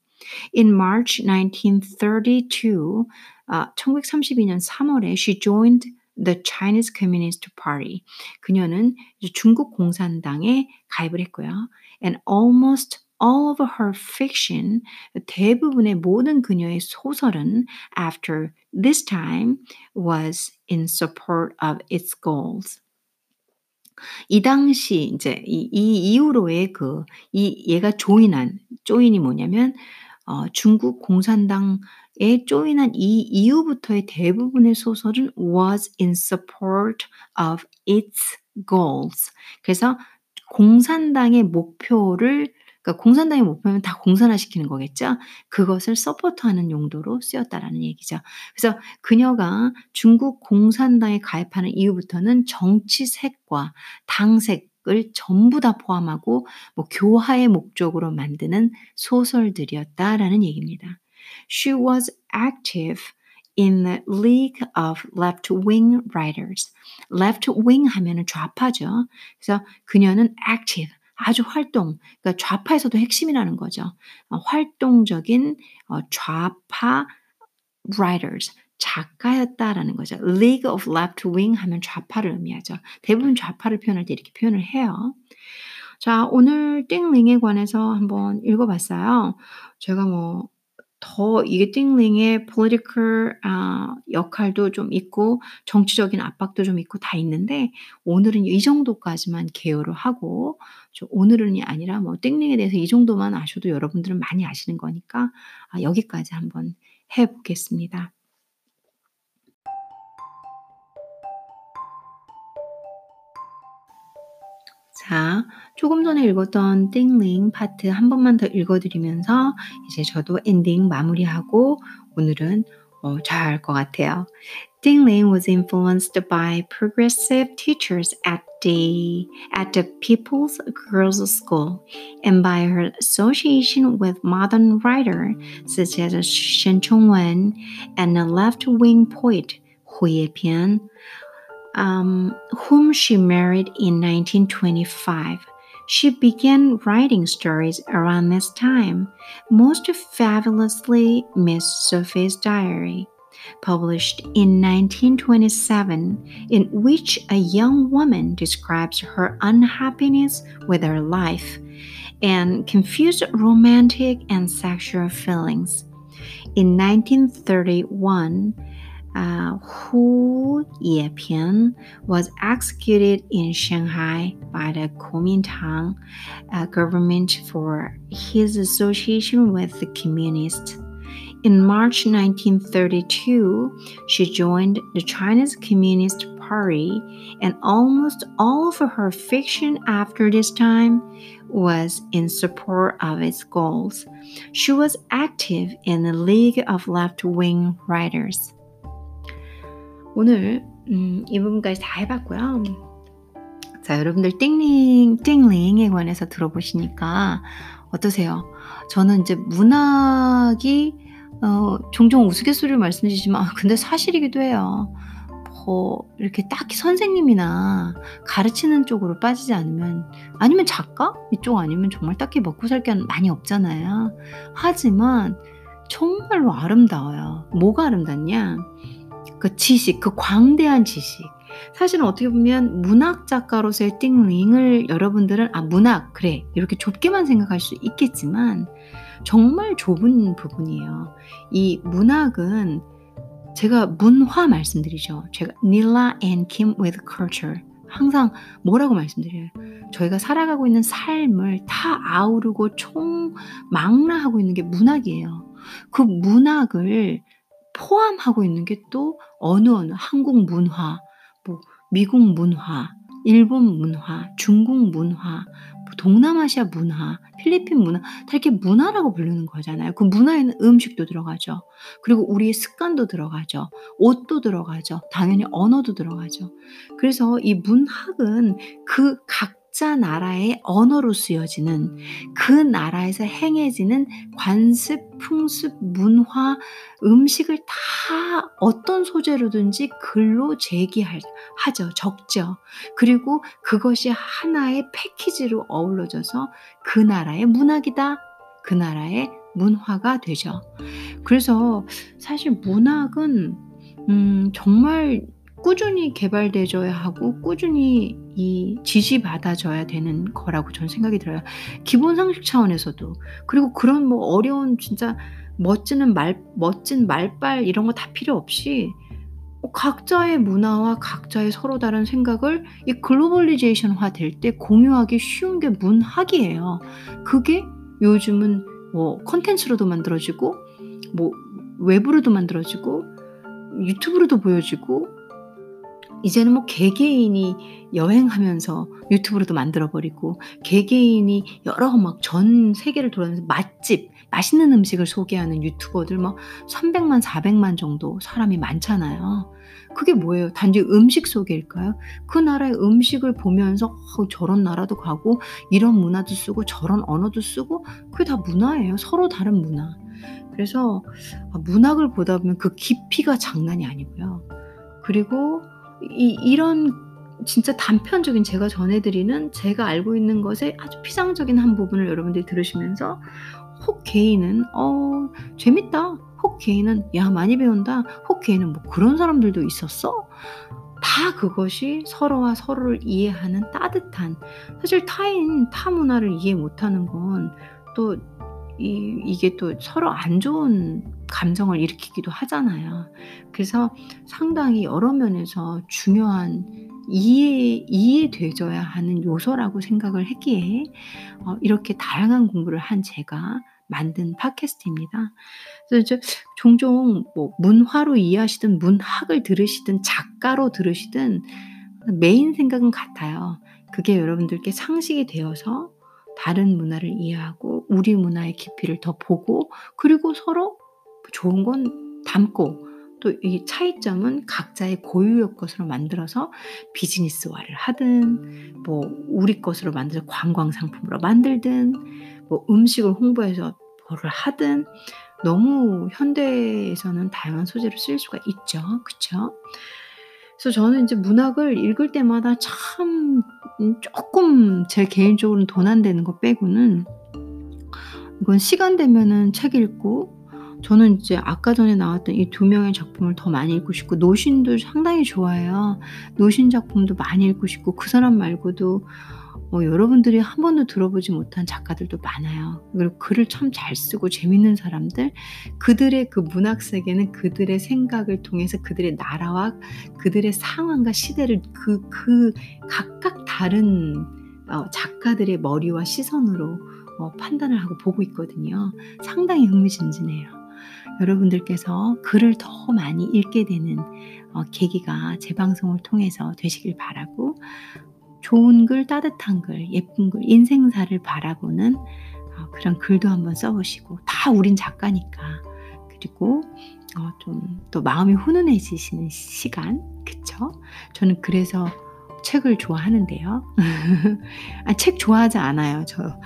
In March 1932 아 1932년 3월에 she joined the Chinese Communist Party. 그녀는 중국 공산당에 가입을 했고요. And almost all of her fiction, 대부분의 모든 그녀의 소설은 after this time was in support of its goals. 이 당시 이제 이, 이 이후로의 그 이 얘가 조인한 조인이 뭐냐면 어 중국 공산당에 조인한 이 이후부터의 대부분의 소설은 was in support of its goals. 그래서 공산당의 목표를 그러니까 공산당의 목표는 다 공산화시키는 거겠죠. 그것을 서포트하는 용도로 쓰였다라는 얘기죠. 그래서 그녀가 중국 공산당에 가입하는 이후부터는 정치색과 당색 을 전부 다 포함하고 뭐 교화의 목적으로 만드는 소설들이었다라는 얘기입니다. She was active in the League of Left-Wing Writers. Left-Wing 하면은 좌파죠. 그래서 그녀는 active 아주 활동, 그러니까 좌파에서도 핵심이라는 거죠. 어, 활동적인 어, 좌파 writers, 작가였다라는 거죠. League of Left Wing 하면 좌파를 의미하죠. 대부분 좌파를 표현할 때 이렇게 표현을 해요. 자, 오늘 띵링에 관해서 한번 읽어봤어요. 제가 뭐 더 이게 띵링의 political 아 역할도 좀 있고 정치적인 압박도 좀 있고 다 있는데 오늘은 이 정도까지만 개요를 하고 좀 오늘은이 아니라 뭐 띵링에 대해서 이 정도만 아셔도 여러분들은 많이 아시는 거니까 아 여기까지 한번 해 보겠습니다. 자, 조금 전에 읽었던 띵링 파트 한 번만 더 읽어드리면서 이제 저도 엔딩 마무리하고 오늘은 어, 잘할 것 같아요. Ding Ling was influenced by progressive teachers at the at the People's Girls School and by her association with modern writers such as Shen Chongwen and the left-wing poet Hu Yepian um, whom she married in 1925. She began writing stories around this time, most fabulously Miss Sophie's Diary, published in 1927, in which a young woman describes her unhappiness with her life and confused romantic and sexual feelings. In 1931, uh, Hu Yepian was executed in Shanghai by the Kuomintang uh, government for his association with the communists. In March 1932, she joined the Chinese Communist Party, and almost all of her fiction after this time was in support of its goals. She was active in the League of Left Wing Writers. 오늘 음, 이 부분까지 다 해봤고요. 자, 여러분들 띵링, 띵링에 관해서 들어보시니까 어떠세요? 저는 이제 문학이 어, 종종 우스갯소리를 말씀드리지만 근데 사실이기도 해요. 더 이렇게 딱히 선생님이나 가르치는 쪽으로 빠지지 않으면 아니면 작가 이쪽 아니면 정말 딱히 먹고 살 게 많이 없잖아요. 하지만 정말로 아름다워요. 뭐가 아름답냐? 그 지식, 그 광대한 지식. 사실은 어떻게 보면 문학 작가로서의 띵링을 여러분들은 아 문학 그래 이렇게 좁게만 생각할 수 있겠지만 정말 좁은 부분이에요. 이 문학은 제가 문화 말씀드리죠. 제가 닐라 앤 킴 with culture 항상 뭐라고 말씀드려요. 저희가 살아가고 있는 삶을 다 아우르고 총망라하고 있는 게 문학이에요. 그 문학을 포함하고 있는 게 또 어느 어느 한국 문화, 뭐 미국 문화, 일본 문화, 중국 문화, 뭐 동남아시아 문화, 필리핀 문화, 다 이렇게 문화라고 부르는 거잖아요. 그 문화에는 음식도 들어가죠. 그리고 우리의 습관도 들어가죠. 옷도 들어가죠. 당연히 언어도 들어가죠. 그래서 이 문학은 그 각 각자 나라의 언어로 쓰여지는 그 나라에서 행해지는 관습, 풍습, 문화, 음식을 다 어떤 소재로든지 글로 제기하죠. 적죠. 그리고 그것이 하나의 패키지로 어우러져서 그 나라의 문학이다. 그 나라의 문화가 되죠. 그래서 사실 문학은 음, 정말 꾸준히 개발되어야 하고 꾸준히 이 지지받아져야 되는 거라고 저는 생각이 들어요. 기본 상식 차원에서도 그리고 그런 뭐 어려운 진짜 멋지는 말 멋진 말빨 이런 거 다 필요 없이 뭐 각자의 문화와 각자의 서로 다른 생각을 이 글로벌리제이션화 될 때 공유하기 쉬운 게 문학이에요. 그게 요즘은 뭐 컨텐츠로도 만들어지고 뭐 외부로도 만들어지고 유튜브로도 보여지고 이제는 뭐 개개인이 여행하면서 유튜브로도 만들어버리고 개개인이 여러 막 전 세계를 돌아다니면서 맛집, 맛있는 음식을 소개하는 유튜버들 막 300만, 400만 정도 사람이 많잖아요. 그게 뭐예요? 단지 음식 소개일까요? 그 나라의 음식을 보면서 어, 저런 나라도 가고 이런 문화도 쓰고 저런 언어도 쓰고 그게 다 문화예요. 서로 다른 문화. 그래서 아, 문학을 보다 보면 그 깊이가 장난이 아니고요. 그리고 이, 이런 진짜 단편적인 제가 전해드리는 제가 알고 있는 것의 아주 피상적인 한 부분을 여러분들이 들으시면서 혹 개인은 어 재밌다. 혹 개인은 야 많이 배운다. 혹 개인은 뭐 그런 사람들도 있었어? 다 그것이 서로와 서로를 이해하는 따뜻한 사실 타인 타 문화를 이해 못하는 건 또 이, 이게 또 서로 안 좋은 감정을 일으키기도 하잖아요. 그래서 상당히 여러 면에서 중요한 이해, 이해되져야 하는 요소라고 생각을 했기에 어, 이렇게 다양한 공부를 한 제가 만든 팟캐스트입니다. 그래서 종종 뭐 문화로 이해하시든 문학을 들으시든 작가로 들으시든 메인 생각은 같아요. 그게 여러분들께 상식이 되어서 다른 문화를 이해하고 우리 문화의 깊이를 더 보고 그리고 서로 좋은 건 담고 또 이 차이점은 각자의 고유의 것으로 만들어서 비즈니스화를 하든 뭐 우리 것으로 만들어 관광 상품으로 만들든 뭐 음식을 홍보해서 뭐를 하든 너무 현대에서는 다양한 소재로 쓸 수가 있죠. 그쵸? 그래서 저는 이제 문학을 읽을 때마다 참 조금 제 개인적으로는 돈 안 되는 거 빼고는 이건 시간 되면은 책 읽고 저는 이제 아까 전에 나왔던 이 두 명의 작품을 더 많이 읽고 싶고 노신도 상당히 좋아해요. 노신 작품도 많이 읽고 싶고 그 사람 말고도 뭐 여러분들이 한 번도 들어보지 못한 작가들도 많아요. 그리고 글을 참 잘 쓰고 재밌는 사람들, 그들의 그 문학 세계는 그들의 생각을 통해서 그들의 나라와 그들의 상황과 시대를 그, 그 각각 다른 어, 작가들의 머리와 시선으로 어, 판단을 하고 보고 있거든요. 상당히 흥미진진해요. 여러분들께서 글을 더 많이 읽게 되는 어, 계기가 제 방송을 통해서 되시길 바라고 좋은 글, 따뜻한 글, 예쁜 글, 인생사를 바라보는 어, 그런 글도 한번 써보시고 다 우린 작가니까 그리고 어, 좀또 마음이 훈훈해지시는 시간 그쵸? 저는 그래서 책을 좋아하는데요. 아, 책 좋아하지 않아요. 저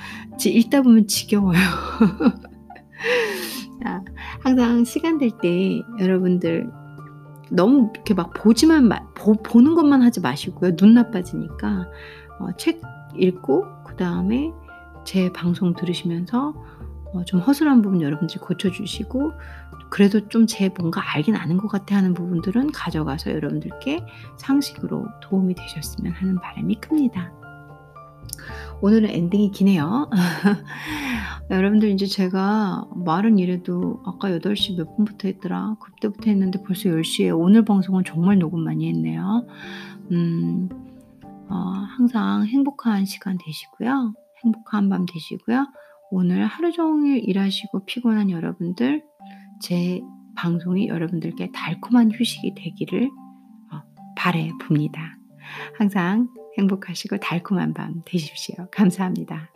읽다 보면 지겨워요. 항상 시간 될 때 여러분들 너무 이렇게 막 보지만 마, 보, 보는 것만 하지 마시고요. 눈 나빠지니까 어, 책 읽고 그 다음에 제 방송 들으시면서 어, 좀 허술한 부분 여러분들이 고쳐주시고 그래도 좀 제 뭔가 알긴 아는 것 같아 하는 부분들은 가져가서 여러분들께 상식으로 도움이 되셨으면 하는 바람이 큽니다. 오늘은 엔딩이 기네요. 여러분들 이제 제가 말은 이래도 아까 8시 몇 분부터 했더라. 그때부터 했는데 벌써 10시에 오늘 방송은 정말 녹음 많이 했네요. 음, 어, 항상 행복한 시간 되시고요. 행복한 밤 되시고요. 오늘 하루 종일 일하시고 피곤한 여러분들 제 방송이 여러분들께 달콤한 휴식이 되기를 어, 바래 봅니다. 항상 행복하시고 달콤한 밤 되십시오. 감사합니다.